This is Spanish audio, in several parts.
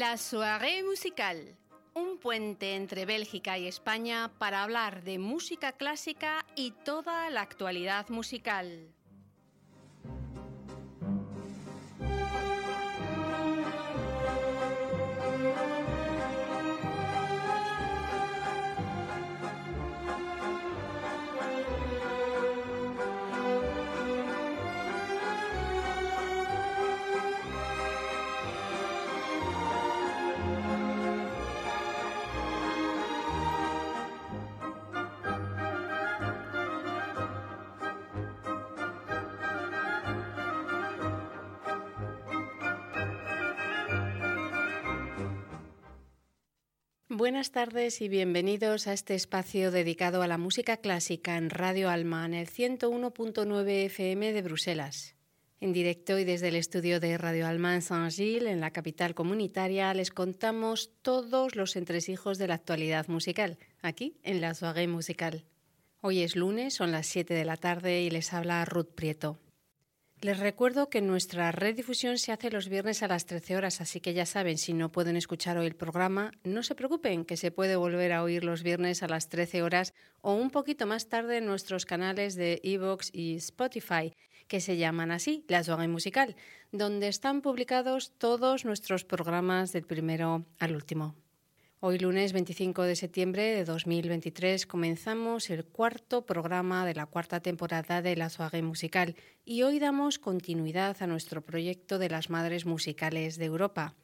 La soirée musicale, un puente entre Bélgica y España para hablar de música clásica y toda la actualidad musical. Buenas tardes y bienvenidos a este espacio dedicado a la música clásica en Radio Alma en el 101.9 FM de Bruselas. En directo y desde el estudio de Radio Alma en Saint-Gilles, en la capital comunitaria, les contamos todos los entresijos de la actualidad musical, aquí en la Soirée Musical. Hoy es lunes, son las 7 de la tarde y les habla Ruth Prieto. Les recuerdo que nuestra redifusión se hace los viernes a las 13 horas, así que ya saben, si no pueden escuchar hoy el programa, no se preocupen, que se puede volver a oír los viernes a las 13 horas o un poquito más tarde en nuestros canales de Evox y Spotify, que se llaman así, La Soga Musical, donde están publicados todos nuestros programas del primero al último. Hoy lunes 25 de septiembre de 2023 comenzamos el cuarto programa de la cuarta temporada de la Soirée Musical y hoy damos continuidad a nuestro proyecto de las Madres Musicales de Europa.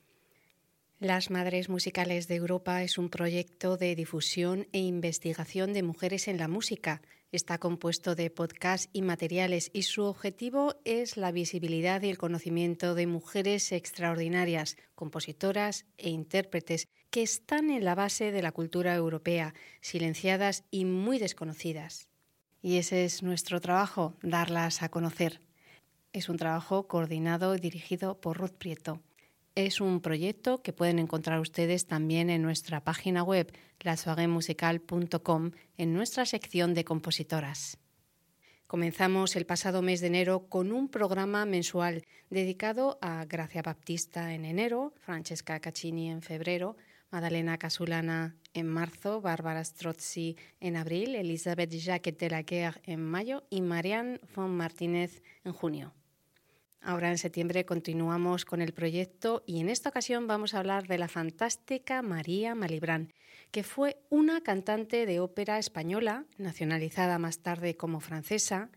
Las Madres Musicales de Europa es un proyecto de difusión e investigación de mujeres en la música. Está compuesto de podcasts y materiales y su objetivo es la visibilidad y el conocimiento de mujeres extraordinarias, compositoras e intérpretes que están en la base de la cultura europea, silenciadas y muy desconocidas. Y ese es nuestro trabajo, darlas a conocer. Es un trabajo coordinado y dirigido por Ruth Prieto. Es un proyecto que pueden encontrar ustedes también en nuestra página web, lasoaguemusical.com, en nuestra sección de compositoras. Comenzamos el pasado mes de enero con un programa mensual dedicado a Gracia Baptista en enero, Francesca Caccini en febrero, Madalena Casulana en marzo, Bárbara Strozzi en abril, Elizabeth Jacquet de la Guerre en mayo y Marianne von Martínez en junio. Ahora en septiembre continuamos con el proyecto y en esta ocasión vamos a hablar de la fantástica María Malibrán, que fue una cantante de ópera española, nacionalizada más tarde como francesa,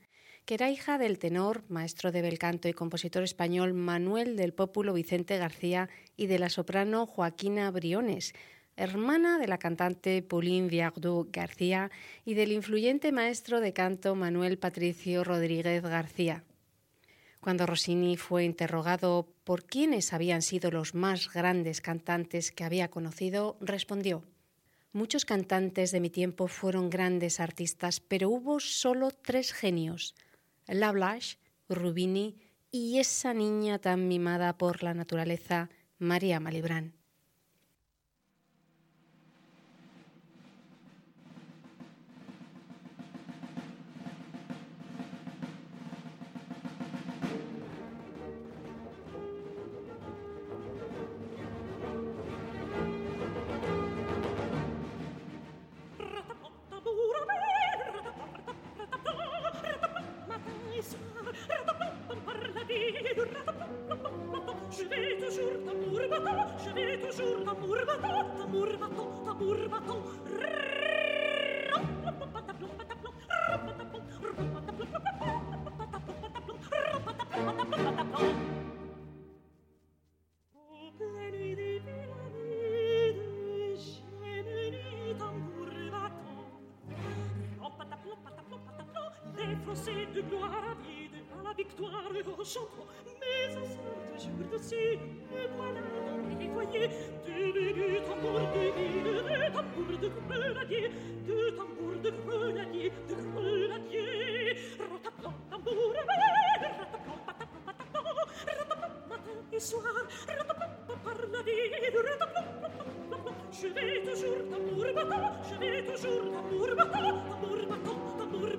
que era hija del tenor, maestro de bel canto y compositor español Manuel del Pópulo Vicente García y de la soprano Joaquina Briones, hermana de la cantante Pauline Viardot García y del influyente maestro de canto Manuel Patricio Rodríguez García. Cuando Rossini fue interrogado por quiénes habían sido los más grandes cantantes que había conocido, respondió Muchos cantantes de mi tiempo fueron grandes artistas, pero hubo solo tres genios, Lablache, Rubini y esa niña tan mimada por la naturaleza, María Malibran. toujours d'amour va-t'en, d'amour va-t'en, d'amour je vais toujours d'amour battant, je vais toujours d'amour battant, d'amour battant, d'amour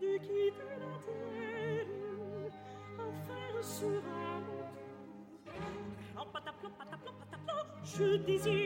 de quitter sur désire.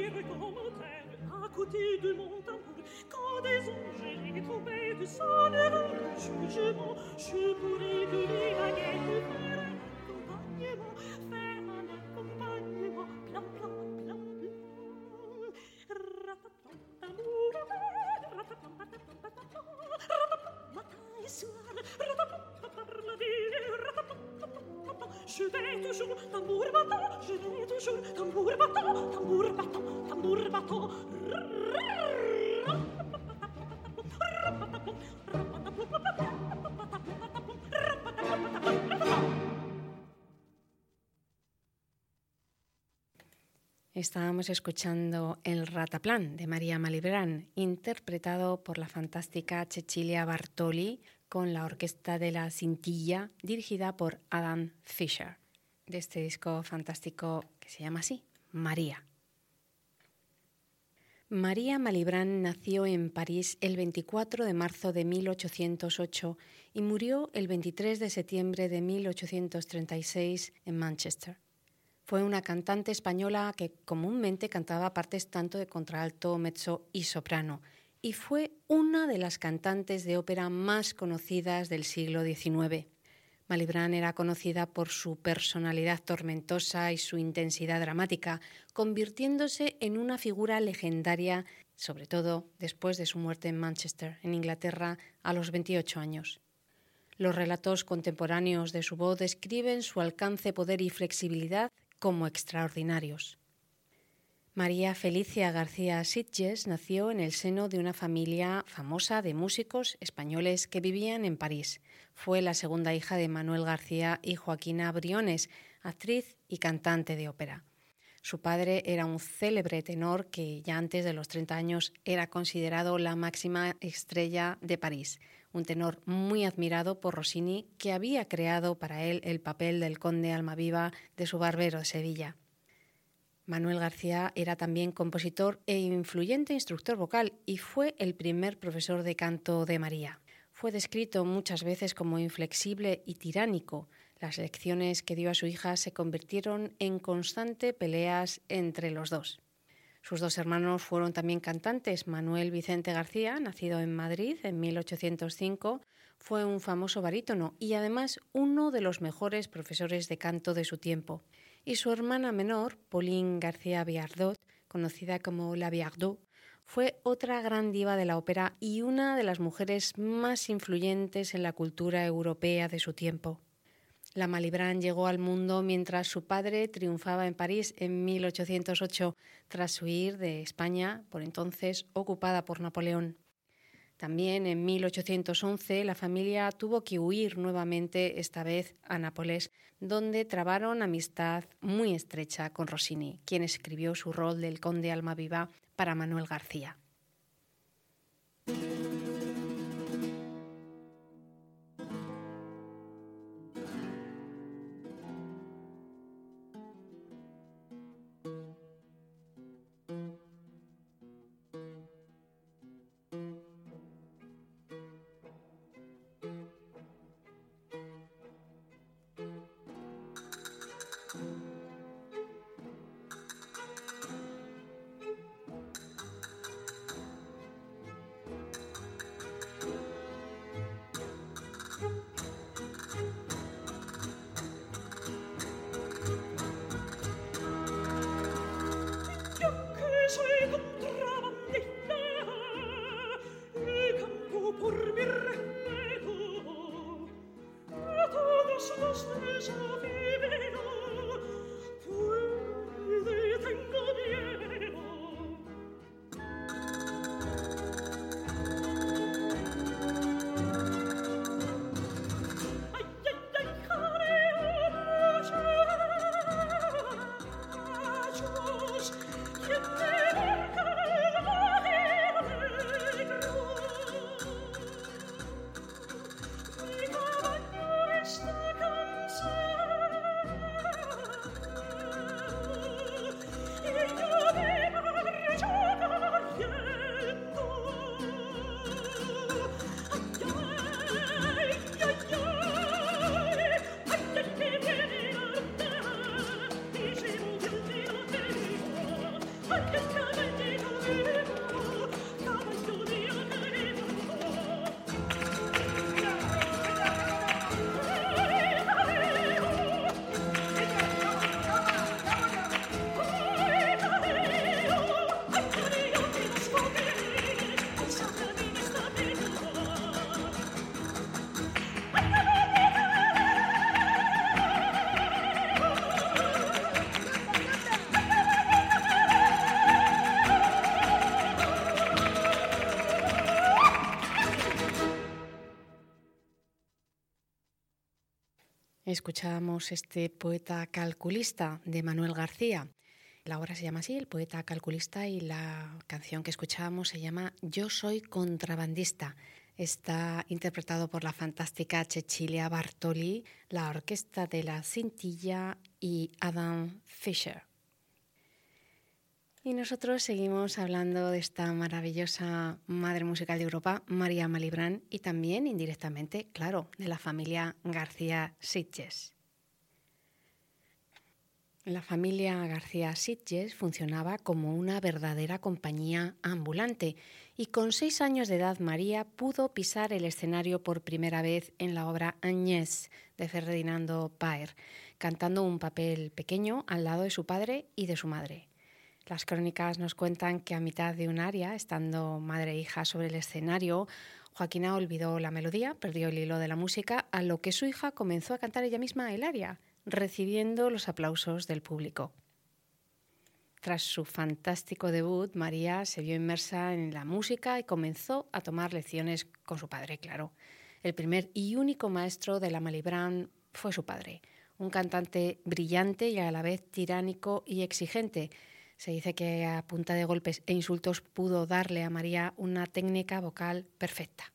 Estábamos escuchando El Rataplan de María Malibran, interpretado por la fantástica Cecilia Bartoli con la Orquesta de la Cintilla, dirigida por Adam Fisher, de este disco fantástico que se llama así, María. María Malibran nació en París el 24 de marzo de 1808 y murió el 23 de septiembre de 1836 en Manchester. Fue una cantante española que comúnmente cantaba partes tanto de contralto, mezzo y soprano, y fue una de las cantantes de ópera más conocidas del siglo XIX. Malibran era conocida por su personalidad tormentosa y su intensidad dramática, convirtiéndose en una figura legendaria, sobre todo después de su muerte en Manchester, en Inglaterra, a los 28 años. Los relatos contemporáneos de su voz describen su alcance, poder y flexibilidad como extraordinarios. María Felicia García Sitges nació en el seno de una familia famosa de músicos españoles que vivían en París. Fue la segunda hija de Manuel García y Joaquina Briones, actriz y cantante de ópera. Su padre era un célebre tenor que ya antes de los 30 años era considerado la máxima estrella de París, un tenor muy admirado por Rossini que había creado para él el papel del conde Almaviva de su barbero de Sevilla. Manuel García era también compositor e influyente instructor vocal y fue el primer profesor de canto de María. Fue descrito muchas veces como inflexible y tiránico. Las lecciones que dio a su hija se convirtieron en constante peleas entre los dos. Sus dos hermanos fueron también cantantes. Manuel Vicente García, nacido en Madrid en 1805, fue un famoso barítono y además uno de los mejores profesores de canto de su tiempo y su hermana menor, Pauline García Viardot, conocida como La Viardot, fue otra gran diva de la ópera y una de las mujeres más influyentes en la cultura europea de su tiempo. La Malibran llegó al mundo mientras su padre triunfaba en París en 1808 tras huir de España, por entonces ocupada por Napoleón. También en 1811 la familia tuvo que huir nuevamente, esta vez a Nápoles, donde trabaron amistad muy estrecha con Rossini, quien escribió su rol del conde Almaviva para Manuel García. Escuchábamos este poeta calculista de Manuel García. La obra se llama así, El poeta calculista, y la canción que escuchábamos se llama Yo soy contrabandista. Está interpretado por la fantástica Cecilia Bartoli, la orquesta de la Cintilla y Adam Fisher. Y nosotros seguimos hablando de esta maravillosa madre musical de Europa, María Malibrán, y también indirectamente, claro, de la familia García Sitges. La familia García Sitges funcionaba como una verdadera compañía ambulante y con seis años de edad María pudo pisar el escenario por primera vez en la obra Agnès de Ferdinando Paer, cantando un papel pequeño al lado de su padre y de su madre. Las crónicas nos cuentan que a mitad de un aria, estando madre e hija sobre el escenario, Joaquina olvidó la melodía, perdió el hilo de la música, a lo que su hija comenzó a cantar ella misma el aria, recibiendo los aplausos del público. Tras su fantástico debut, María se vio inmersa en la música y comenzó a tomar lecciones con su padre, claro. El primer y único maestro de la Malibran fue su padre, un cantante brillante y a la vez tiránico y exigente, se dice que a punta de golpes e insultos pudo darle a María una técnica vocal perfecta.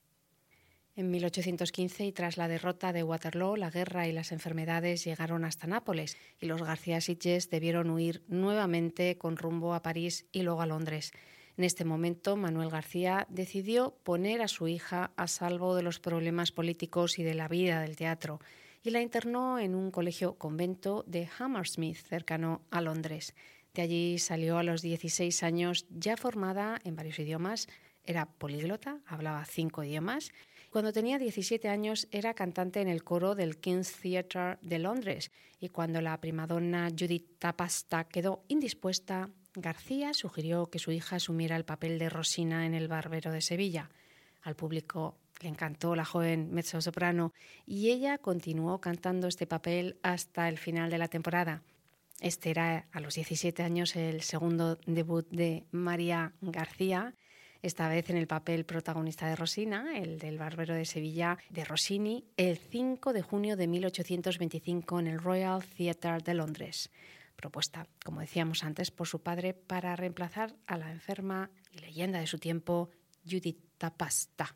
En 1815 y tras la derrota de Waterloo, la guerra y las enfermedades llegaron hasta Nápoles y los García Sitges debieron huir nuevamente con rumbo a París y luego a Londres. En este momento, Manuel García decidió poner a su hija a salvo de los problemas políticos y de la vida del teatro y la internó en un colegio convento de Hammersmith, cercano a Londres. De allí salió a los 16 años ya formada en varios idiomas, era políglota, hablaba cinco idiomas. Cuando tenía 17 años era cantante en el coro del King's Theatre de Londres y cuando la primadonna Judith Tapasta quedó indispuesta, García sugirió que su hija asumiera el papel de Rosina en El Barbero de Sevilla. Al público le encantó la joven mezzo-soprano y ella continuó cantando este papel hasta el final de la temporada. Este era a los 17 años el segundo debut de María García, esta vez en el papel protagonista de Rosina, el del Barbero de Sevilla de Rossini, el 5 de junio de 1825 en el Royal Theatre de Londres. Propuesta, como decíamos antes, por su padre para reemplazar a la enferma y leyenda de su tiempo, Judith Tapasta.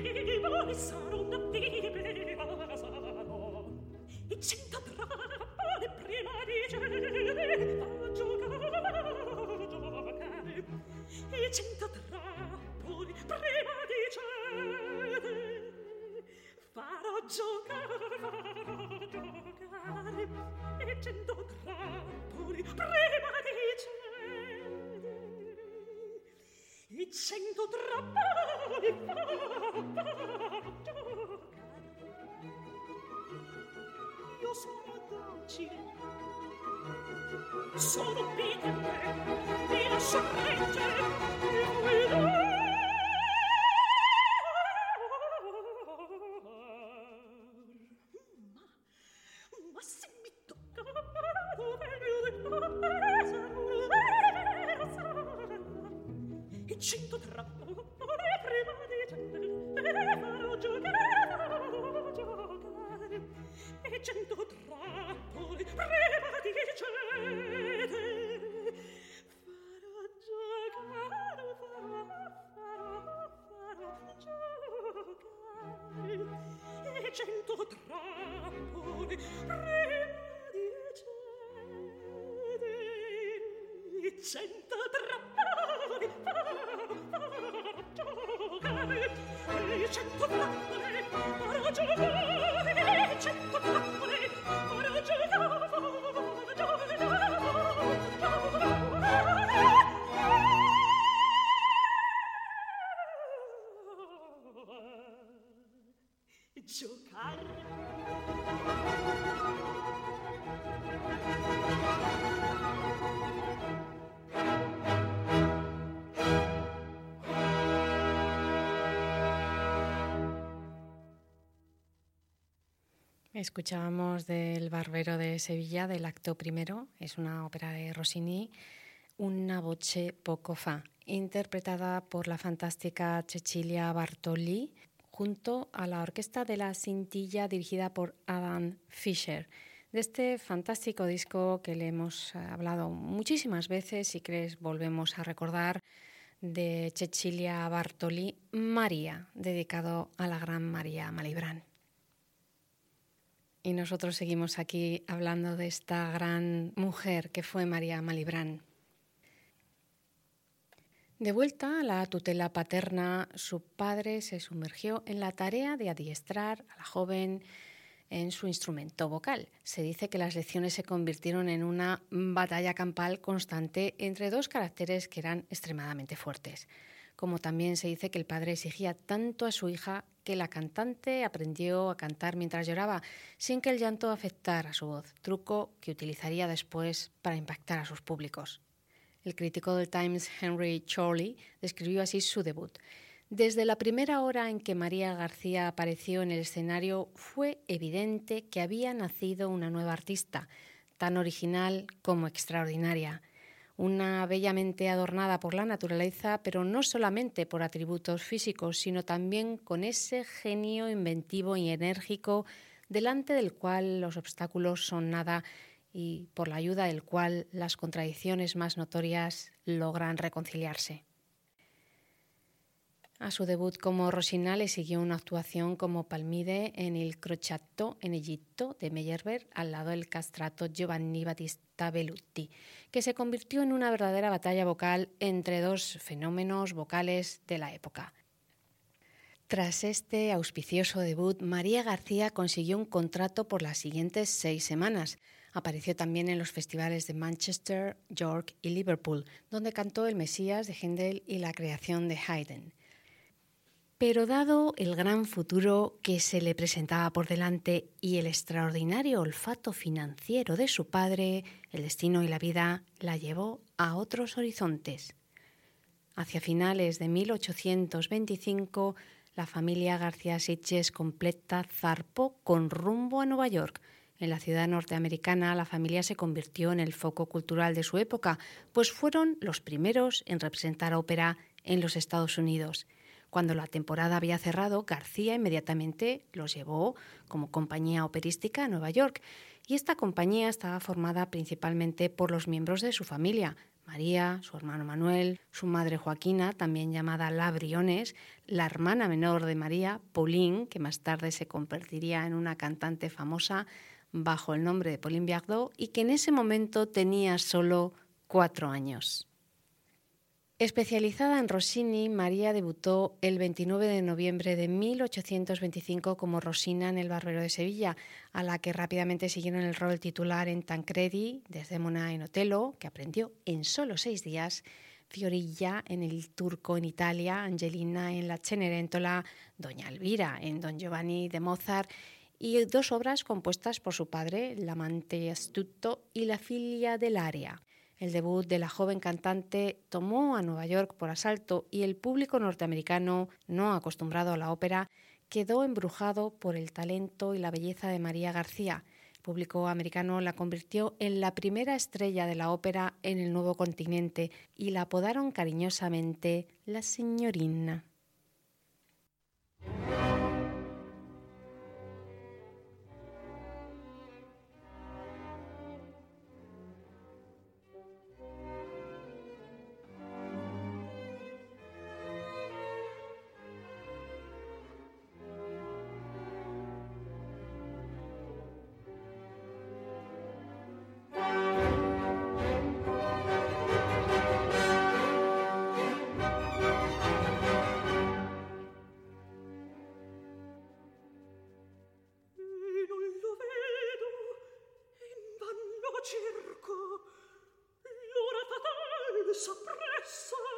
vivo e sarò una viva sarò e cento trappole prima di gel a giocare a giocare e cento trappole prima di gel farò giocare a giocare e cento trappole prima di gel e cento trappole sono piccole, mi lascia reggere, io guido. Escuchábamos del Barbero de Sevilla, del acto primero, es una ópera de Rossini, una voce poco fa, interpretada por la fantástica Cecilia Bartoli, junto a la orquesta de la Cintilla dirigida por Adam Fischer. De este fantástico disco que le hemos hablado muchísimas veces, si crees volvemos a recordar, de Cecilia Bartoli, María, dedicado a la gran María Malibran. Y nosotros seguimos aquí hablando de esta gran mujer que fue María Malibrán. De vuelta a la tutela paterna, su padre se sumergió en la tarea de adiestrar a la joven en su instrumento vocal. Se dice que las lecciones se convirtieron en una batalla campal constante entre dos caracteres que eran extremadamente fuertes. Como también se dice que el padre exigía tanto a su hija que la cantante aprendió a cantar mientras lloraba, sin que el llanto afectara su voz, truco que utilizaría después para impactar a sus públicos. El crítico del Times Henry Chorley describió así su debut. Desde la primera hora en que María García apareció en el escenario fue evidente que había nacido una nueva artista, tan original como extraordinaria una bellamente adornada por la naturaleza, pero no solamente por atributos físicos, sino también con ese genio inventivo y enérgico delante del cual los obstáculos son nada y por la ayuda del cual las contradicciones más notorias logran reconciliarse. A su debut como Rosina le siguió una actuación como Palmide en Il Crociatto en Egipto de Meyerbeer al lado del castrato Giovanni Battista Bellutti, que se convirtió en una verdadera batalla vocal entre dos fenómenos vocales de la época. Tras este auspicioso debut, María García consiguió un contrato por las siguientes seis semanas. Apareció también en los festivales de Manchester, York y Liverpool, donde cantó El Mesías de Händel y La creación de Haydn. Pero dado el gran futuro que se le presentaba por delante y el extraordinario olfato financiero de su padre, el destino y la vida la llevó a otros horizontes. Hacia finales de 1825, la familia García Sitges completa zarpó con rumbo a Nueva York. En la ciudad norteamericana la familia se convirtió en el foco cultural de su época, pues fueron los primeros en representar ópera en los Estados Unidos. Cuando la temporada había cerrado, García inmediatamente los llevó como compañía operística a Nueva York y esta compañía estaba formada principalmente por los miembros de su familia, María, su hermano Manuel, su madre Joaquina, también llamada La Briones, la hermana menor de María, Pauline, que más tarde se convertiría en una cantante famosa bajo el nombre de Pauline Biardot y que en ese momento tenía solo cuatro años. Especializada en Rossini, María debutó el 29 de noviembre de 1825 como Rosina en El Barbero de Sevilla, a la que rápidamente siguieron el rol titular en Tancredi, Desdémona en Otelo, que aprendió en solo seis días, Fiorilla en El Turco en Italia, Angelina en La Cenerentola, Doña Elvira en Don Giovanni de Mozart y dos obras compuestas por su padre, El amante astuto y La filia del aria. El debut de la joven cantante tomó a Nueva York por asalto y el público norteamericano, no acostumbrado a la ópera, quedó embrujado por el talento y la belleza de María García. El público americano la convirtió en la primera estrella de la ópera en el nuevo continente y la apodaron cariñosamente la señorina. circo. L'ora fatal s'appressa.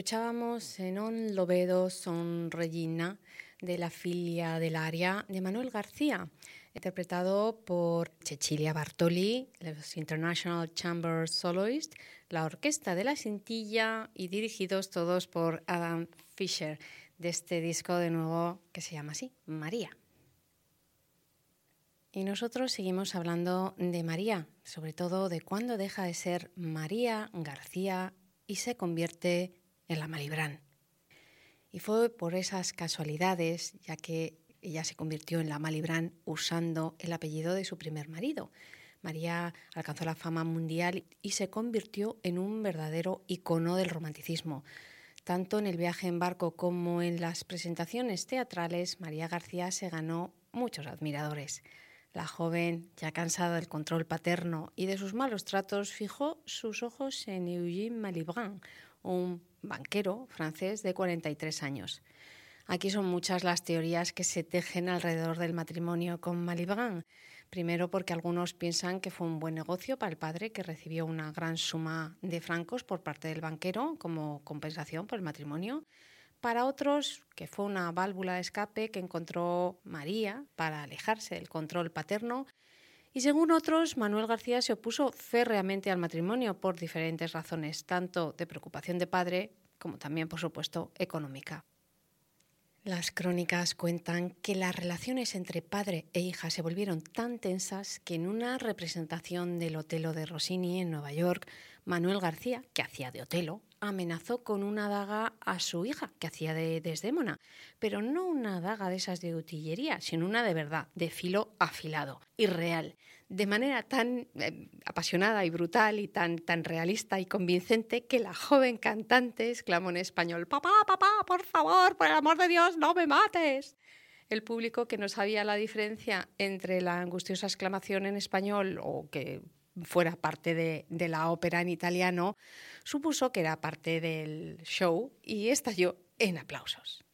Escuchábamos un Lobedo son Regina de la filia del aria de Manuel García, interpretado por Cecilia Bartoli, los International Chamber Soloists, la Orquesta de la Cintilla y dirigidos todos por Adam Fisher de este disco de nuevo que se llama así, María. Y nosotros seguimos hablando de María, sobre todo de cuándo deja de ser María García y se convierte en la Malibran. Y fue por esas casualidades, ya que ella se convirtió en la Malibran usando el apellido de su primer marido. María alcanzó la fama mundial y se convirtió en un verdadero icono del romanticismo. Tanto en el viaje en barco como en las presentaciones teatrales, María García se ganó muchos admiradores. La joven, ya cansada del control paterno y de sus malos tratos, fijó sus ojos en Eugène Malibran, un banquero francés de 43 años. Aquí son muchas las teorías que se tejen alrededor del matrimonio con Malibran. Primero porque algunos piensan que fue un buen negocio para el padre que recibió una gran suma de francos por parte del banquero como compensación por el matrimonio. Para otros que fue una válvula de escape que encontró María para alejarse del control paterno y según otros, Manuel García se opuso férreamente al matrimonio por diferentes razones, tanto de preocupación de padre como también, por supuesto, económica. Las crónicas cuentan que las relaciones entre padre e hija se volvieron tan tensas que en una representación del Otelo de Rossini en Nueva York, Manuel García, que hacía de Otelo, amenazó con una daga a su hija, que hacía de Desdémona, pero no una daga de esas de utillería, sino una de verdad, de filo afilado y real, de manera tan eh, apasionada y brutal y tan, tan realista y convincente que la joven cantante exclamó en español, Papá, papá, por favor, por el amor de Dios, no me mates el público que no sabía la diferencia entre la angustiosa exclamación en español o que fuera parte de, la ópera en italiano, supuso que era parte del show y estalló en aplausos.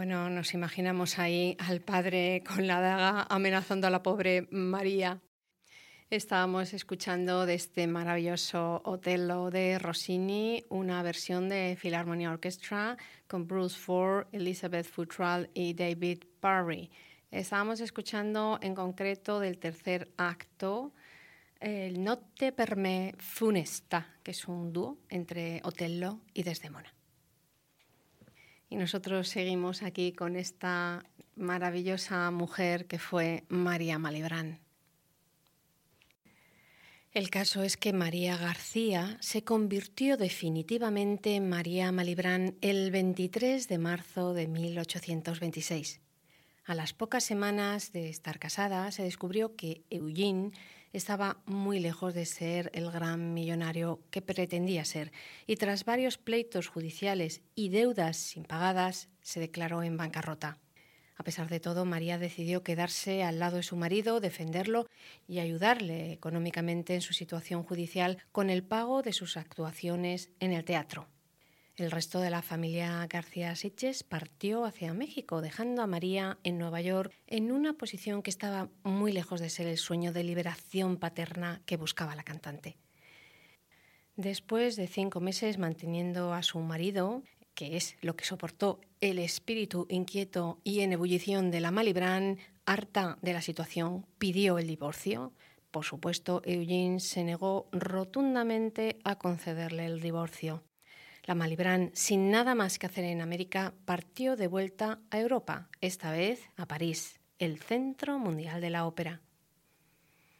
Bueno, nos imaginamos ahí al padre con la daga amenazando a la pobre María. Estábamos escuchando de este maravilloso Otello de Rossini, una versión de Philharmonia Orchestra con Bruce Ford, Elizabeth Futrall y David Parry. Estábamos escuchando en concreto del tercer acto el Notte per me funesta, que es un dúo entre Otello y Desdemona. Y nosotros seguimos aquí con esta maravillosa mujer que fue María Malibrán. El caso es que María García se convirtió definitivamente en María Malibrán el 23 de marzo de 1826. A las pocas semanas de estar casada se descubrió que Eugene estaba muy lejos de ser el gran millonario que pretendía ser y tras varios pleitos judiciales y deudas impagadas se declaró en bancarrota. A pesar de todo, María decidió quedarse al lado de su marido, defenderlo y ayudarle económicamente en su situación judicial con el pago de sus actuaciones en el teatro. El resto de la familia García Sitges partió hacia México, dejando a María en Nueva York en una posición que estaba muy lejos de ser el sueño de liberación paterna que buscaba la cantante. Después de cinco meses manteniendo a su marido, que es lo que soportó el espíritu inquieto y en ebullición de la Malibran, harta de la situación, pidió el divorcio. Por supuesto, Eugene se negó rotundamente a concederle el divorcio. La Malibran, sin nada más que hacer en América, partió de vuelta a Europa, esta vez a París, el centro mundial de la ópera.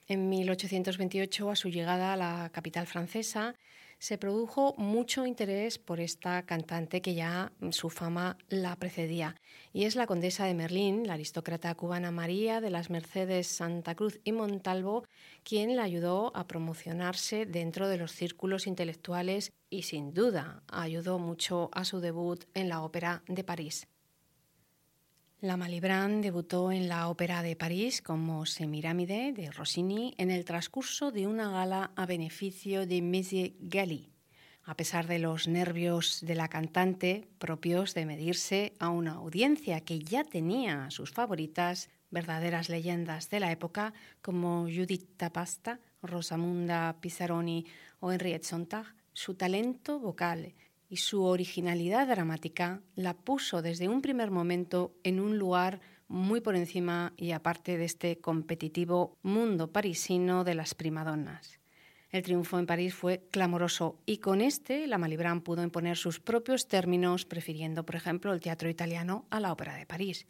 En 1828, a su llegada a la capital francesa, se produjo mucho interés por esta cantante que ya su fama la precedía. Y es la condesa de Merlín, la aristócrata cubana María de las Mercedes Santa Cruz y Montalvo, quien la ayudó a promocionarse dentro de los círculos intelectuales y sin duda ayudó mucho a su debut en la Ópera de París. La Malibran debutó en la Ópera de París como Semiramide de Rossini en el transcurso de una gala a beneficio de Monsieur Galli. A pesar de los nervios de la cantante, propios de medirse a una audiencia que ya tenía a sus favoritas, verdaderas leyendas de la época como Judith Tapasta, Rosamunda Pisaroni o Henriette Sontag, su talento vocal y su originalidad dramática la puso desde un primer momento en un lugar muy por encima y aparte de este competitivo mundo parisino de las primadonas. El triunfo en París fue clamoroso y con este la Malibran pudo imponer sus propios términos, prefiriendo, por ejemplo, el teatro italiano a la ópera de París.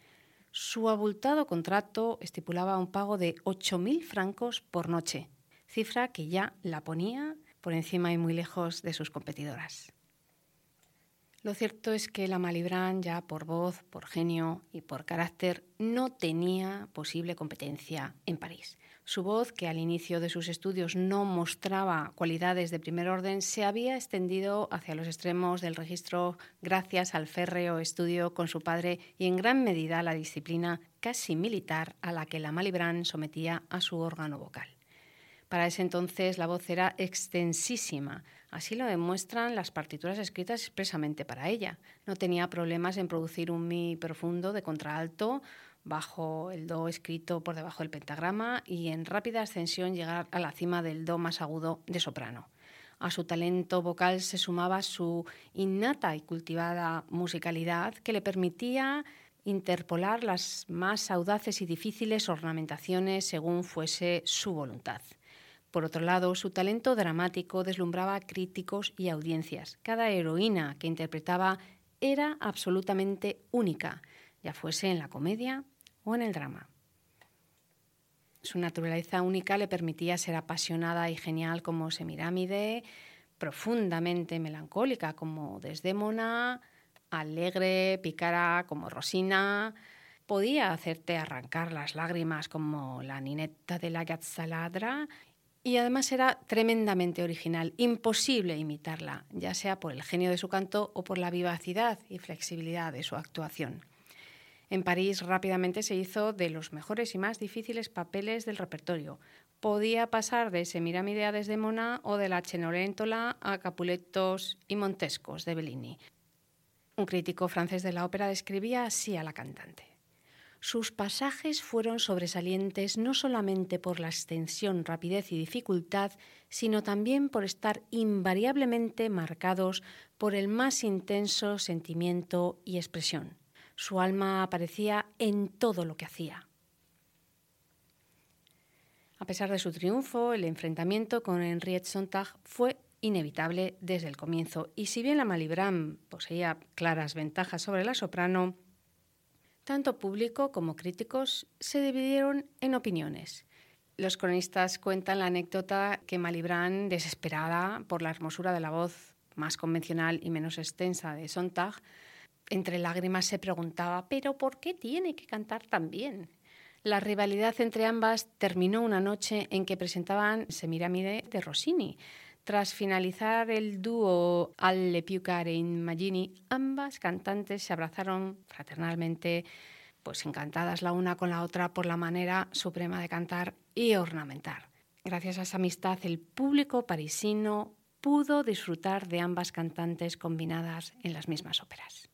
Su abultado contrato estipulaba un pago de 8.000 francos por noche, cifra que ya la ponía por encima y muy lejos de sus competidoras. Lo cierto es que la Malibran, ya por voz, por genio y por carácter, no tenía posible competencia en París. Su voz, que al inicio de sus estudios no mostraba cualidades de primer orden, se había extendido hacia los extremos del registro gracias al férreo estudio con su padre y en gran medida la disciplina casi militar a la que la Malibran sometía a su órgano vocal. Para ese entonces la voz era extensísima, así lo demuestran las partituras escritas expresamente para ella. No tenía problemas en producir un mi profundo de contraalto bajo el do escrito por debajo del pentagrama y en rápida ascensión llegar a la cima del do más agudo de soprano. A su talento vocal se sumaba su innata y cultivada musicalidad que le permitía interpolar las más audaces y difíciles ornamentaciones según fuese su voluntad. Por otro lado, su talento dramático deslumbraba a críticos y audiencias. Cada heroína que interpretaba era absolutamente única, ya fuese en la comedia o en el drama. Su naturaleza única le permitía ser apasionada y genial como Semirámide, profundamente melancólica como Desdémona, alegre, pícara como Rosina, podía hacerte arrancar las lágrimas como la nineta de la Gazzaladra y además era tremendamente original, imposible imitarla, ya sea por el genio de su canto o por la vivacidad y flexibilidad de su actuación. En París rápidamente se hizo de los mejores y más difíciles papeles del repertorio. Podía pasar de Semiramide a Desdemona o de la Cenerentola a Capuletos y Montescos de Bellini. Un crítico francés de la ópera describía así a la cantante. Sus pasajes fueron sobresalientes no solamente por la extensión, rapidez y dificultad, sino también por estar invariablemente marcados por el más intenso sentimiento y expresión. Su alma aparecía en todo lo que hacía. A pesar de su triunfo, el enfrentamiento con Henriette Sontag fue inevitable desde el comienzo, y si bien la Malibran poseía claras ventajas sobre la soprano, tanto público como críticos se dividieron en opiniones. Los cronistas cuentan la anécdota que Malibran, desesperada por la hermosura de la voz más convencional y menos extensa de Sontag, entre lágrimas se preguntaba, ¿pero por qué tiene que cantar tan bien? La rivalidad entre ambas terminó una noche en que presentaban Semiramide de Rossini, tras finalizar el dúo Alle più care immagini, ambas cantantes se abrazaron fraternalmente, pues encantadas la una con la otra por la manera suprema de cantar y ornamentar. Gracias a esa amistad, el público parisino pudo disfrutar de ambas cantantes combinadas en las mismas óperas.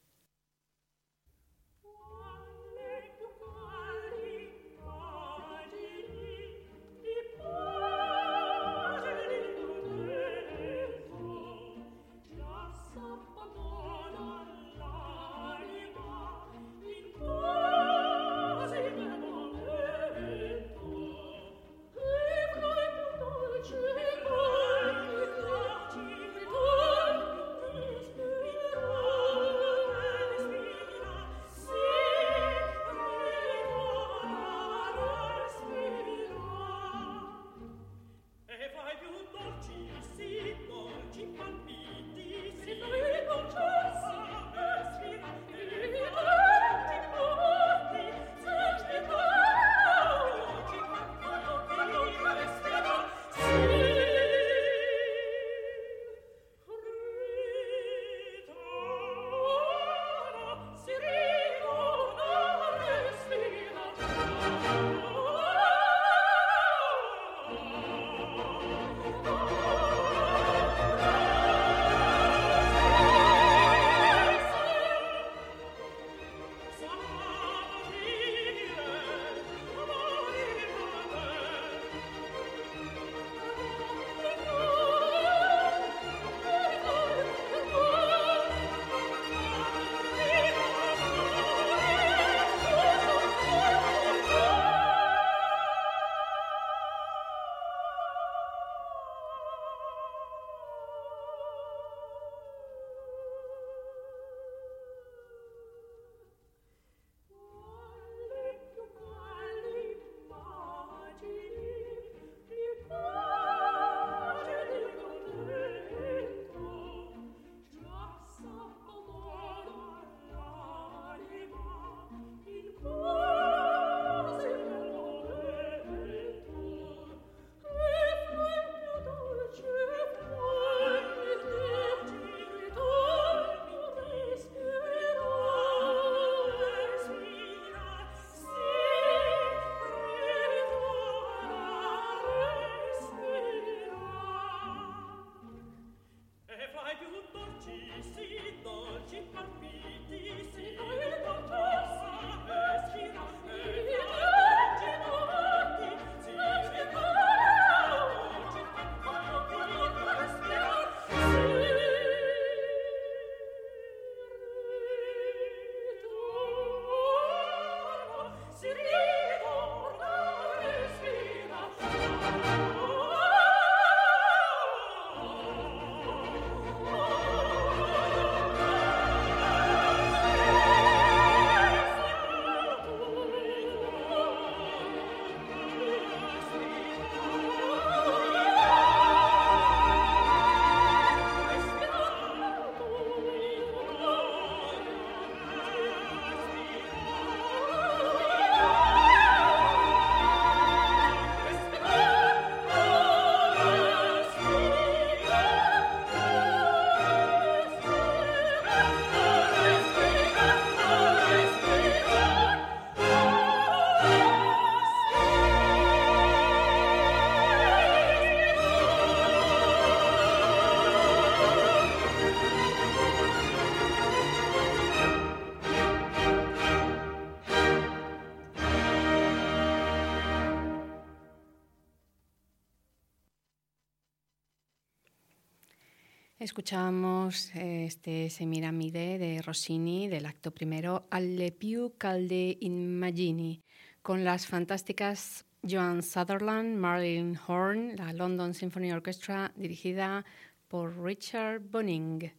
Escuchábamos este Semiramide de Rossini del acto primero Alle più calde immagini con las fantásticas Joan Sutherland, Marilyn Horn, la London Symphony Orchestra dirigida por Richard Bunning.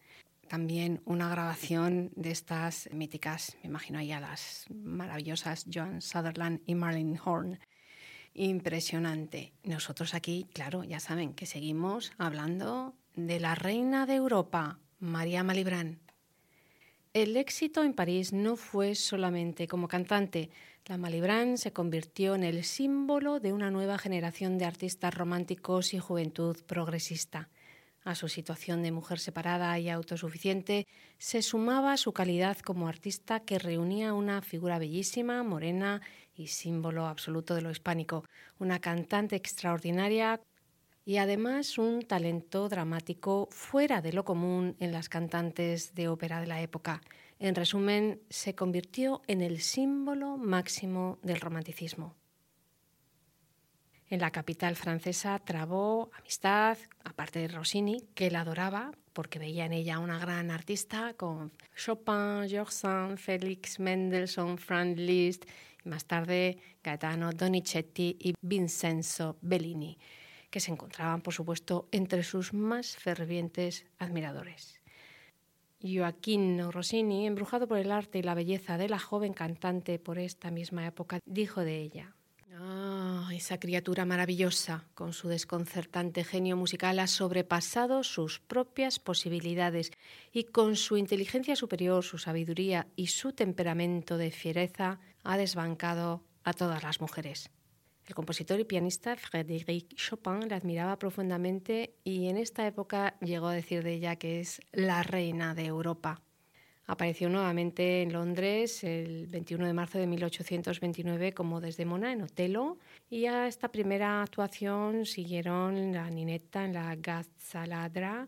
También una grabación de estas míticas, me imagino ahí a las maravillosas Joan Sutherland y Marilyn Horn. Impresionante. Nosotros aquí, claro, ya saben que seguimos hablando de la reina de Europa, María Malibran. El éxito en París no fue solamente como cantante. La Malibran se convirtió en el símbolo de una nueva generación de artistas románticos y juventud progresista. A su situación de mujer separada y autosuficiente se sumaba su calidad como artista que reunía una figura bellísima, morena y símbolo absoluto de lo hispánico, una cantante extraordinaria y además un talento dramático fuera de lo común en las cantantes de ópera de la época. En resumen, se convirtió en el símbolo máximo del romanticismo. En la capital francesa trabó amistad, aparte de Rossini, que la adoraba porque veía en ella una gran artista, con Chopin, Georges Félix Mendelssohn, Franz Liszt y más tarde Gaetano Donizetti y Vincenzo Bellini que se encontraban, por supuesto, entre sus más fervientes admiradores. Joaquín Rossini, embrujado por el arte y la belleza de la joven cantante por esta misma época, dijo de ella, Ah, esa criatura maravillosa, con su desconcertante genio musical, ha sobrepasado sus propias posibilidades y con su inteligencia superior, su sabiduría y su temperamento de fiereza, ha desbancado a todas las mujeres. El compositor y pianista Frédéric Chopin la admiraba profundamente y en esta época llegó a decir de ella que es la reina de Europa. Apareció nuevamente en Londres el 21 de marzo de 1829 como Desdemona en Otelo y a esta primera actuación siguieron la Ninetta en la Gazzaladra,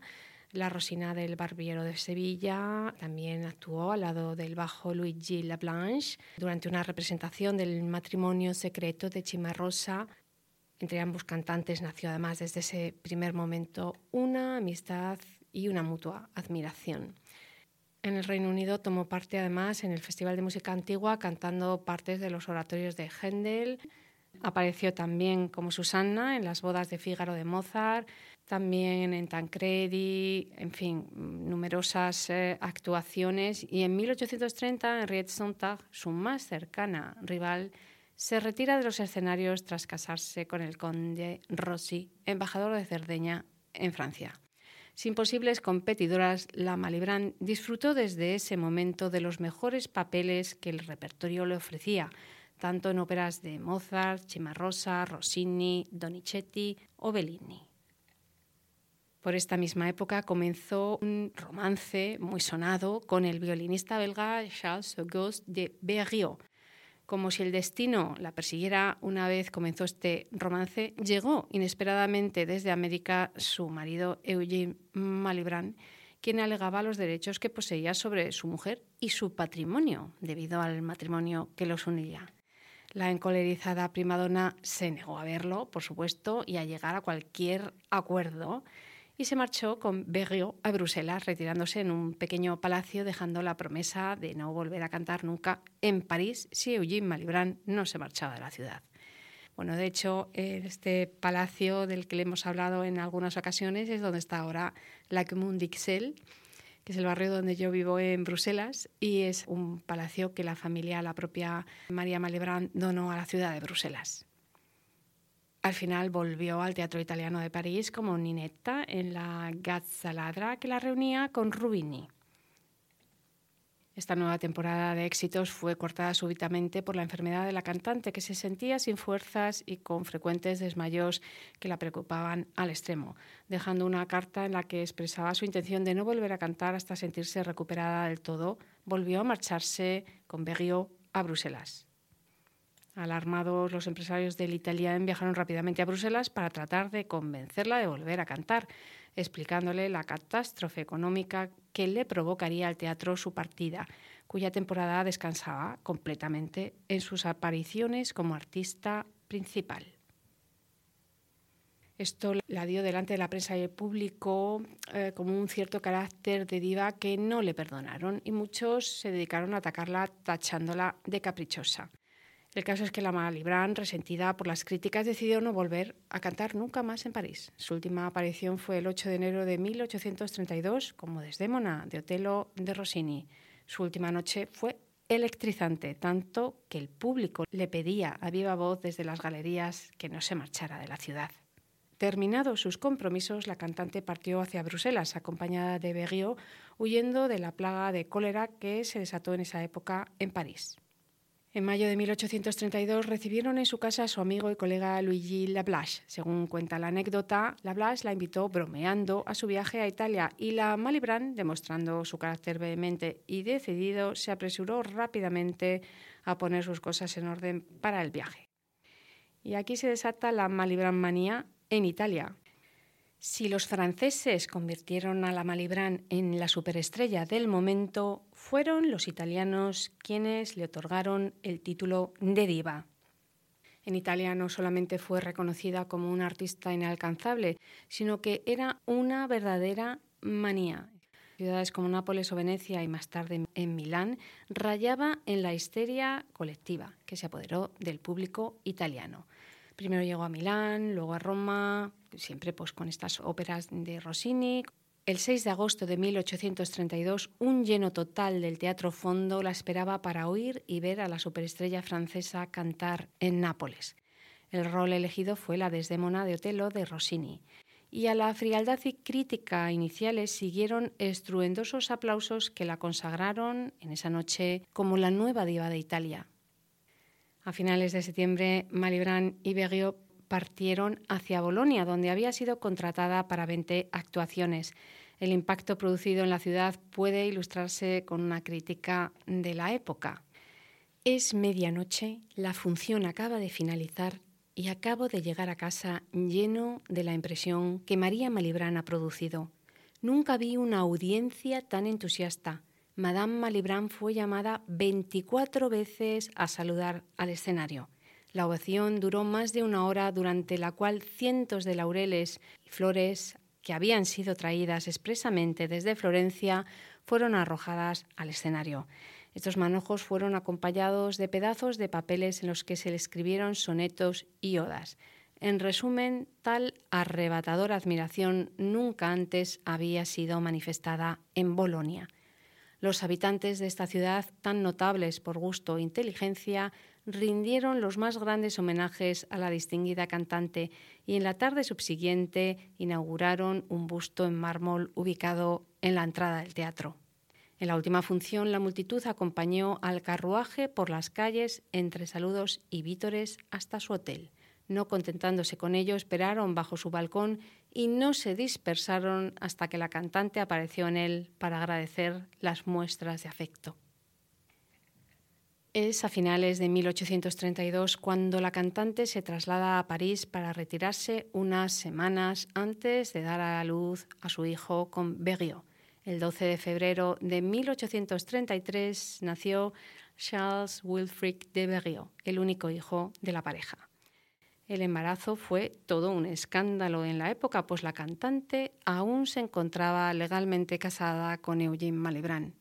la Rosina del Barbiero de Sevilla también actuó al lado del bajo Luigi Lablanche durante una representación del matrimonio secreto de Chimarrosa. Entre ambos cantantes nació además desde ese primer momento una amistad y una mutua admiración. En el Reino Unido tomó parte además en el Festival de Música Antigua cantando partes de los oratorios de Händel. Apareció también como Susanna en las bodas de Fígaro de Mozart, también en Tancredi, en fin, numerosas eh, actuaciones. Y en 1830, Henriette Sontag, su más cercana rival, se retira de los escenarios tras casarse con el conde Rossi, embajador de Cerdeña en Francia. Sin posibles competidoras, la Malibran disfrutó desde ese momento de los mejores papeles que el repertorio le ofrecía, tanto en óperas de Mozart, Cimarosa, Rossini, Donizetti o Bellini. Por esta misma época comenzó un romance muy sonado con el violinista belga Charles Auguste de Berriot. Como si el destino la persiguiera una vez comenzó este romance, llegó inesperadamente desde América su marido Eugene Malibran, quien alegaba los derechos que poseía sobre su mujer y su patrimonio, debido al matrimonio que los unía. La encolerizada primadona se negó a verlo, por supuesto, y a llegar a cualquier acuerdo y se marchó con Berriot a Bruselas, retirándose en un pequeño palacio, dejando la promesa de no volver a cantar nunca en París si Eugene Malibran no se marchaba de la ciudad. Bueno, de hecho, este palacio del que le hemos hablado en algunas ocasiones es donde está ahora la Commune d'Ixelles, que es el barrio donde yo vivo en Bruselas, y es un palacio que la familia, la propia María Malibran, donó a la ciudad de Bruselas. Al final volvió al Teatro Italiano de París como Ninetta en la Gazzaladra que la reunía con Rubini. Esta nueva temporada de éxitos fue cortada súbitamente por la enfermedad de la cantante, que se sentía sin fuerzas y con frecuentes desmayos que la preocupaban al extremo, dejando una carta en la que expresaba su intención de no volver a cantar hasta sentirse recuperada del todo. Volvió a marcharse con Berriot a Bruselas. Alarmados, los empresarios del Italian viajaron rápidamente a Bruselas para tratar de convencerla de volver a cantar, explicándole la catástrofe económica que le provocaría al teatro su partida, cuya temporada descansaba completamente en sus apariciones como artista principal. Esto la dio delante de la prensa y el público eh, como un cierto carácter de diva que no le perdonaron y muchos se dedicaron a atacarla tachándola de caprichosa. El caso es que la Malibran, resentida por las críticas, decidió no volver a cantar nunca más en París. Su última aparición fue el 8 de enero de 1832 como Desdémona de Otelo de Rossini. Su última noche fue electrizante, tanto que el público le pedía a viva voz desde las galerías que no se marchara de la ciudad. Terminados sus compromisos, la cantante partió hacia Bruselas, acompañada de Berriot, huyendo de la plaga de cólera que se desató en esa época en París. En mayo de 1832 recibieron en su casa a su amigo y colega Luigi Lablache. Según cuenta la anécdota, Lablache la invitó bromeando a su viaje a Italia y la Malibran, demostrando su carácter vehemente y decidido, se apresuró rápidamente a poner sus cosas en orden para el viaje. Y aquí se desata la Malibran manía en Italia. Si los franceses convirtieron a la Malibran en la superestrella del momento, fueron los italianos quienes le otorgaron el título de diva. En Italia no solamente fue reconocida como una artista inalcanzable, sino que era una verdadera manía. Ciudades como Nápoles o Venecia y más tarde en Milán rayaba en la histeria colectiva que se apoderó del público italiano. Primero llegó a Milán, luego a Roma, siempre pues con estas óperas de Rossini. El 6 de agosto de 1832, un lleno total del Teatro Fondo la esperaba para oír y ver a la superestrella francesa cantar en Nápoles. El rol elegido fue la Desdémona de Otelo de Rossini. Y a la frialdad y crítica iniciales siguieron estruendosos aplausos que la consagraron en esa noche como la nueva diva de Italia. A finales de septiembre, Malibran y Berriot partieron hacia Bolonia, donde había sido contratada para 20 actuaciones. El impacto producido en la ciudad puede ilustrarse con una crítica de la época. Es medianoche, la función acaba de finalizar y acabo de llegar a casa lleno de la impresión que María Malibran ha producido. Nunca vi una audiencia tan entusiasta. Madame Malibran fue llamada 24 veces a saludar al escenario. La ovación duró más de una hora durante la cual cientos de laureles y flores que habían sido traídas expresamente desde Florencia fueron arrojadas al escenario. Estos manojos fueron acompañados de pedazos de papeles en los que se le escribieron sonetos y odas. En resumen, tal arrebatadora admiración nunca antes había sido manifestada en Bolonia. Los habitantes de esta ciudad, tan notables por gusto e inteligencia, rindieron los más grandes homenajes a la distinguida cantante y en la tarde subsiguiente inauguraron un busto en mármol ubicado en la entrada del teatro. En la última función, la multitud acompañó al carruaje por las calles entre saludos y vítores hasta su hotel. No contentándose con ello, esperaron bajo su balcón y no se dispersaron hasta que la cantante apareció en él para agradecer las muestras de afecto. Es a finales de 1832 cuando la cantante se traslada a París para retirarse unas semanas antes de dar a luz a su hijo con Berriot. El 12 de febrero de 1833 nació Charles Wilfrid de Berriot, el único hijo de la pareja. El embarazo fue todo un escándalo en la época, pues la cantante aún se encontraba legalmente casada con Eugene Malibran.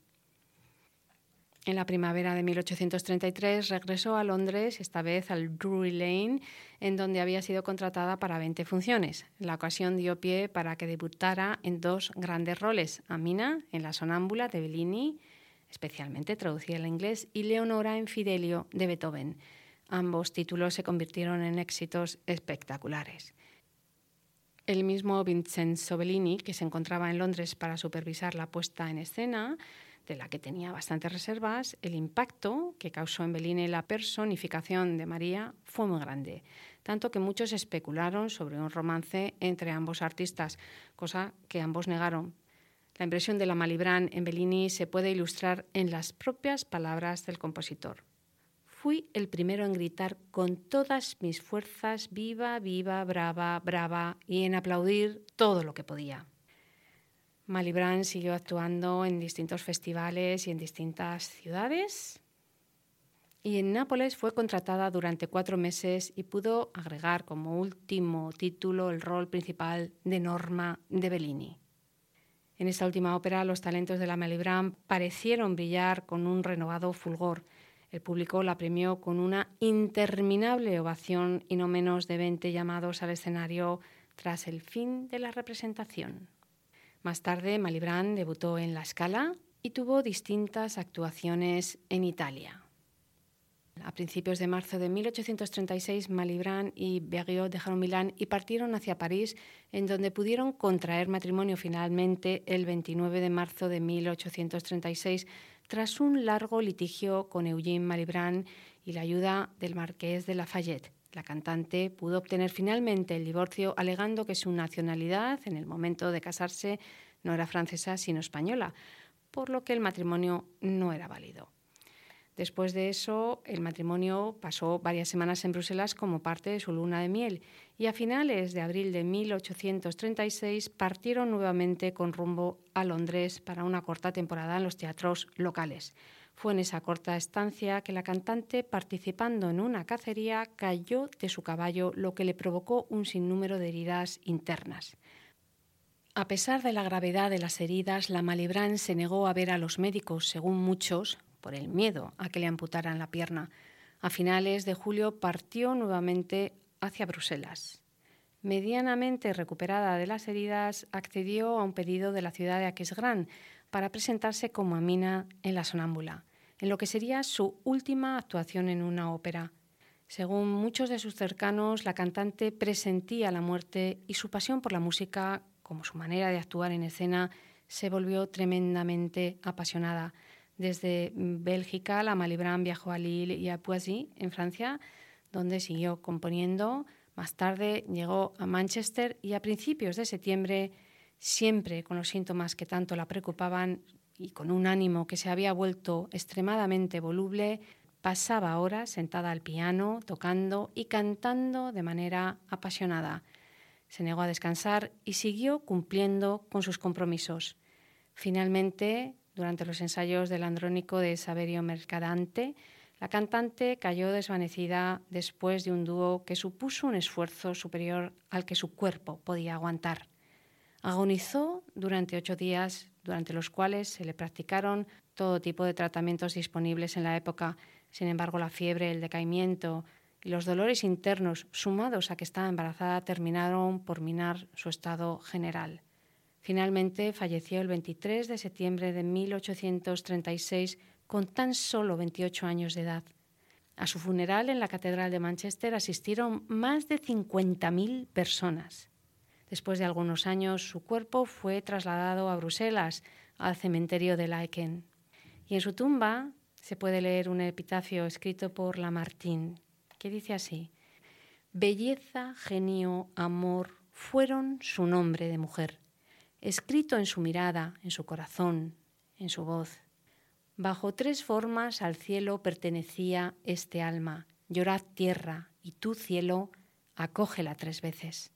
En la primavera de 1833 regresó a Londres, esta vez al Drury Lane, en donde había sido contratada para 20 funciones. La ocasión dio pie para que debutara en dos grandes roles, Amina en La sonámbula de Bellini, especialmente traducida al inglés, y Leonora en Fidelio de Beethoven. Ambos títulos se convirtieron en éxitos espectaculares. El mismo Vincenzo Bellini, que se encontraba en Londres para supervisar la puesta en escena, de la que tenía bastantes reservas, el impacto que causó en Bellini la personificación de María fue muy grande, tanto que muchos especularon sobre un romance entre ambos artistas, cosa que ambos negaron. La impresión de la Malibran en Bellini se puede ilustrar en las propias palabras del compositor. Fui el primero en gritar con todas mis fuerzas, viva, viva, brava, brava, y en aplaudir todo lo que podía. Malibran siguió actuando en distintos festivales y en distintas ciudades. y en Nápoles fue contratada durante cuatro meses y pudo agregar como último título el rol principal de Norma de Bellini. En esta última ópera los talentos de la Malibran parecieron brillar con un renovado fulgor. El público la premió con una interminable ovación y no menos de 20 llamados al escenario tras el fin de la representación. Más tarde, Malibran debutó en La Scala y tuvo distintas actuaciones en Italia. A principios de marzo de 1836, Malibran y Berriot dejaron Milán y partieron hacia París, en donde pudieron contraer matrimonio finalmente el 29 de marzo de 1836, tras un largo litigio con Eugene Malibran y la ayuda del marqués de Lafayette. La cantante pudo obtener finalmente el divorcio alegando que su nacionalidad en el momento de casarse no era francesa sino española, por lo que el matrimonio no era válido. Después de eso, el matrimonio pasó varias semanas en Bruselas como parte de su luna de miel y a finales de abril de 1836 partieron nuevamente con rumbo a Londres para una corta temporada en los teatros locales. Fue en esa corta estancia que la cantante, participando en una cacería, cayó de su caballo, lo que le provocó un sinnúmero de heridas internas. A pesar de la gravedad de las heridas, la Malibran se negó a ver a los médicos, según muchos, por el miedo a que le amputaran la pierna. A finales de julio partió nuevamente hacia Bruselas. Medianamente recuperada de las heridas, accedió a un pedido de la ciudad de Aquisgrán para presentarse como Amina en la sonámbula, en lo que sería su última actuación en una ópera. Según muchos de sus cercanos, la cantante presentía la muerte y su pasión por la música, como su manera de actuar en escena, se volvió tremendamente apasionada. Desde Bélgica, la Malibran viajó a Lille y a Poissy, en Francia, donde siguió componiendo. Más tarde llegó a Manchester y a principios de septiembre, siempre con los síntomas que tanto la preocupaban y con un ánimo que se había vuelto extremadamente voluble, pasaba horas sentada al piano, tocando y cantando de manera apasionada. Se negó a descansar y siguió cumpliendo con sus compromisos. Finalmente, durante los ensayos del Andrónico de Saverio Mercadante, la cantante cayó desvanecida después de un dúo que supuso un esfuerzo superior al que su cuerpo podía aguantar. Agonizó durante ocho días, durante los cuales se le practicaron todo tipo de tratamientos disponibles en la época. Sin embargo, la fiebre, el decaimiento y los dolores internos, sumados a que estaba embarazada, terminaron por minar su estado general. Finalmente falleció el 23 de septiembre de 1836 con tan solo 28 años de edad. A su funeral en la Catedral de Manchester asistieron más de 50.000 personas. Después de algunos años, su cuerpo fue trasladado a Bruselas, al cementerio de Laeken. Y en su tumba se puede leer un epitafio escrito por Lamartine, que dice así: Belleza, genio, amor fueron su nombre de mujer escrito en su mirada, en su corazón, en su voz. Bajo tres formas al cielo pertenecía este alma. Llorad tierra, y tú, cielo, acógela tres veces.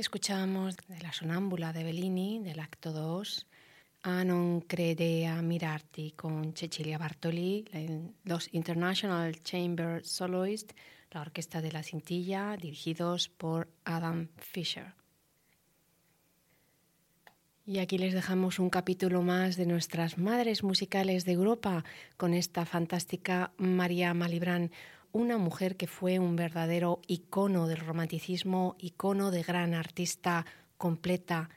Escuchamos de La Sonámbula de Bellini, del acto 2, A non credea mirarti con Cecilia Bartoli, los International Chamber Soloist, la Orquesta de la Cintilla, dirigidos por Adam Fisher. Y aquí les dejamos un capítulo más de nuestras madres musicales de Europa con esta fantástica María Malibran, una mujer que fue un verdadero icono del romanticismo, icono de gran artista completa,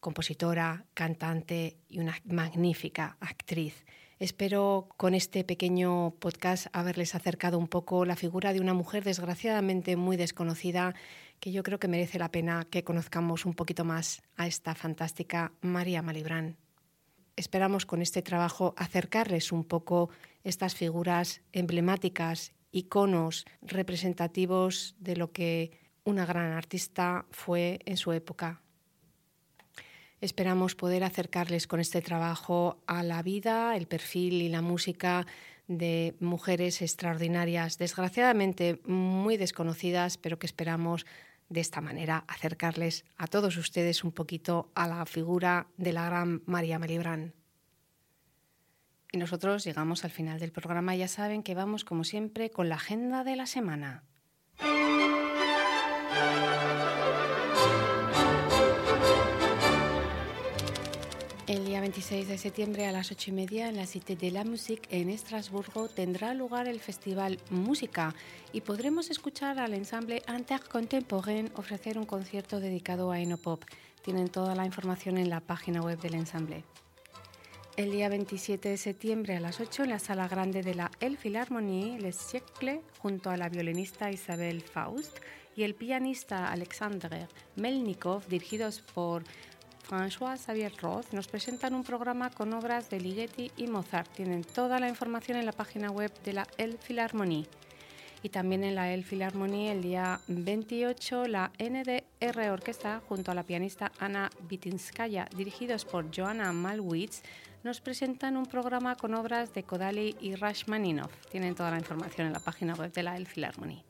compositora, cantante y una magnífica actriz. Espero con este pequeño podcast haberles acercado un poco la figura de una mujer desgraciadamente muy desconocida que yo creo que merece la pena que conozcamos un poquito más a esta fantástica María Malibran. Esperamos con este trabajo acercarles un poco estas figuras emblemáticas, iconos representativos de lo que una gran artista fue en su época. Esperamos poder acercarles con este trabajo a la vida, el perfil y la música de mujeres extraordinarias, desgraciadamente muy desconocidas, pero que esperamos de esta manera acercarles a todos ustedes un poquito a la figura de la gran María Melibran. Y nosotros llegamos al final del programa, ya saben que vamos como siempre con la agenda de la semana. El día 26 de septiembre a las 8 y media en la Cité de la Musique en Estrasburgo tendrá lugar el festival Música y podremos escuchar al ensamble Intercontemporain ofrecer un concierto dedicado a Enopop. Tienen toda la información en la página web del ensamble. El día 27 de septiembre a las 8 en la sala grande de la El Philharmonie Les Siècles junto a la violinista Isabel Faust y el pianista Alexander Melnikov dirigidos por François Xavier Roth nos presentan un programa con obras de Ligeti y Mozart. Tienen toda la información en la página web de la El Philharmonie. Y también en la El Philharmonie el día 28 la NDR Orquesta junto a la pianista Ana Vitinskaya, dirigidos por Joanna Malwitz, nos presentan un programa con obras de Kodali y Rashmaninov. Tienen toda la información en la página web de la El Philharmonie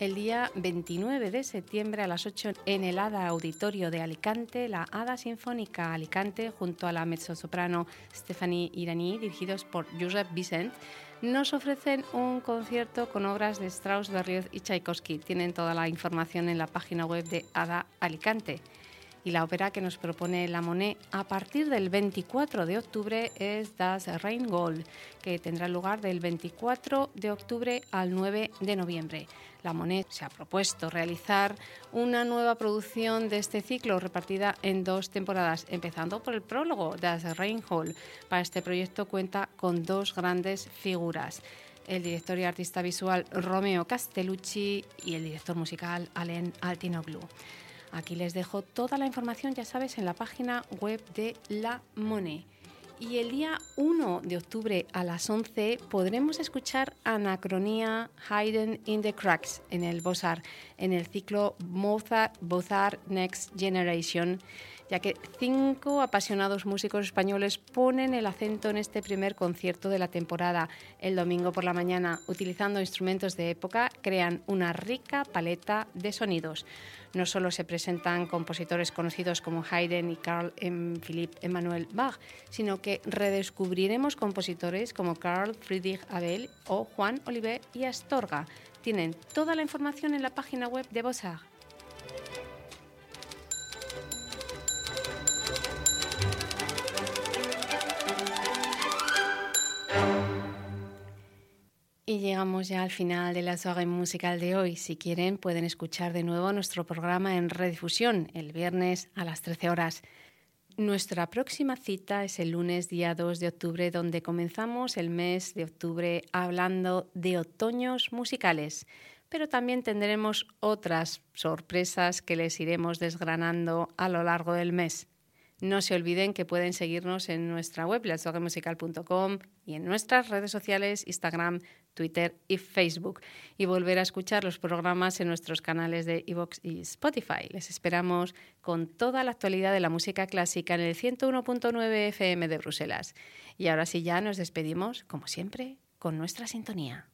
el día 29 de septiembre a las 8 en el Hada Auditorio de Alicante, la Hada Sinfónica Alicante junto a la mezzosoprano Stephanie Irani, dirigidos por Josep Vicent, nos ofrecen un concierto con obras de Strauss, Berlioz y Tchaikovsky. Tienen toda la información en la página web de Hada Alicante. Y la ópera que nos propone la Monet a partir del 24 de octubre es Das Rheingold, que tendrá lugar del 24 de octubre al 9 de noviembre. La Monet se ha propuesto realizar una nueva producción de este ciclo repartida en dos temporadas, empezando por el prólogo Das Rheingold. Para este proyecto cuenta con dos grandes figuras el director y artista visual Romeo Castellucci y el director musical Alain Altinoglu. Aquí les dejo toda la información, ya sabes, en la página web de La Monet. Y el día 1 de octubre a las 11 podremos escuchar Anacronía Hidden in the Cracks en el Bozar, en el ciclo Mozart Bozart Next Generation, ya que cinco apasionados músicos españoles ponen el acento en este primer concierto de la temporada. El domingo por la mañana, utilizando instrumentos de época, crean una rica paleta de sonidos no solo se presentan compositores conocidos como Haydn y Carl Philipp Emanuel Bach, sino que redescubriremos compositores como Carl Friedrich Abel o Juan Olivet y Astorga. Tienen toda la información en la página web de Bossart. Y llegamos ya al final de la soirée musical de hoy. Si quieren, pueden escuchar de nuevo nuestro programa en redifusión el viernes a las 13 horas. Nuestra próxima cita es el lunes día 2 de octubre, donde comenzamos el mes de octubre hablando de otoños musicales. Pero también tendremos otras sorpresas que les iremos desgranando a lo largo del mes. No se olviden que pueden seguirnos en nuestra web, lasogamusical.com y en nuestras redes sociales, Instagram, Twitter y Facebook. Y volver a escuchar los programas en nuestros canales de iVoox y Spotify. Les esperamos con toda la actualidad de la música clásica en el 101.9 FM de Bruselas. Y ahora sí ya nos despedimos, como siempre, con nuestra sintonía.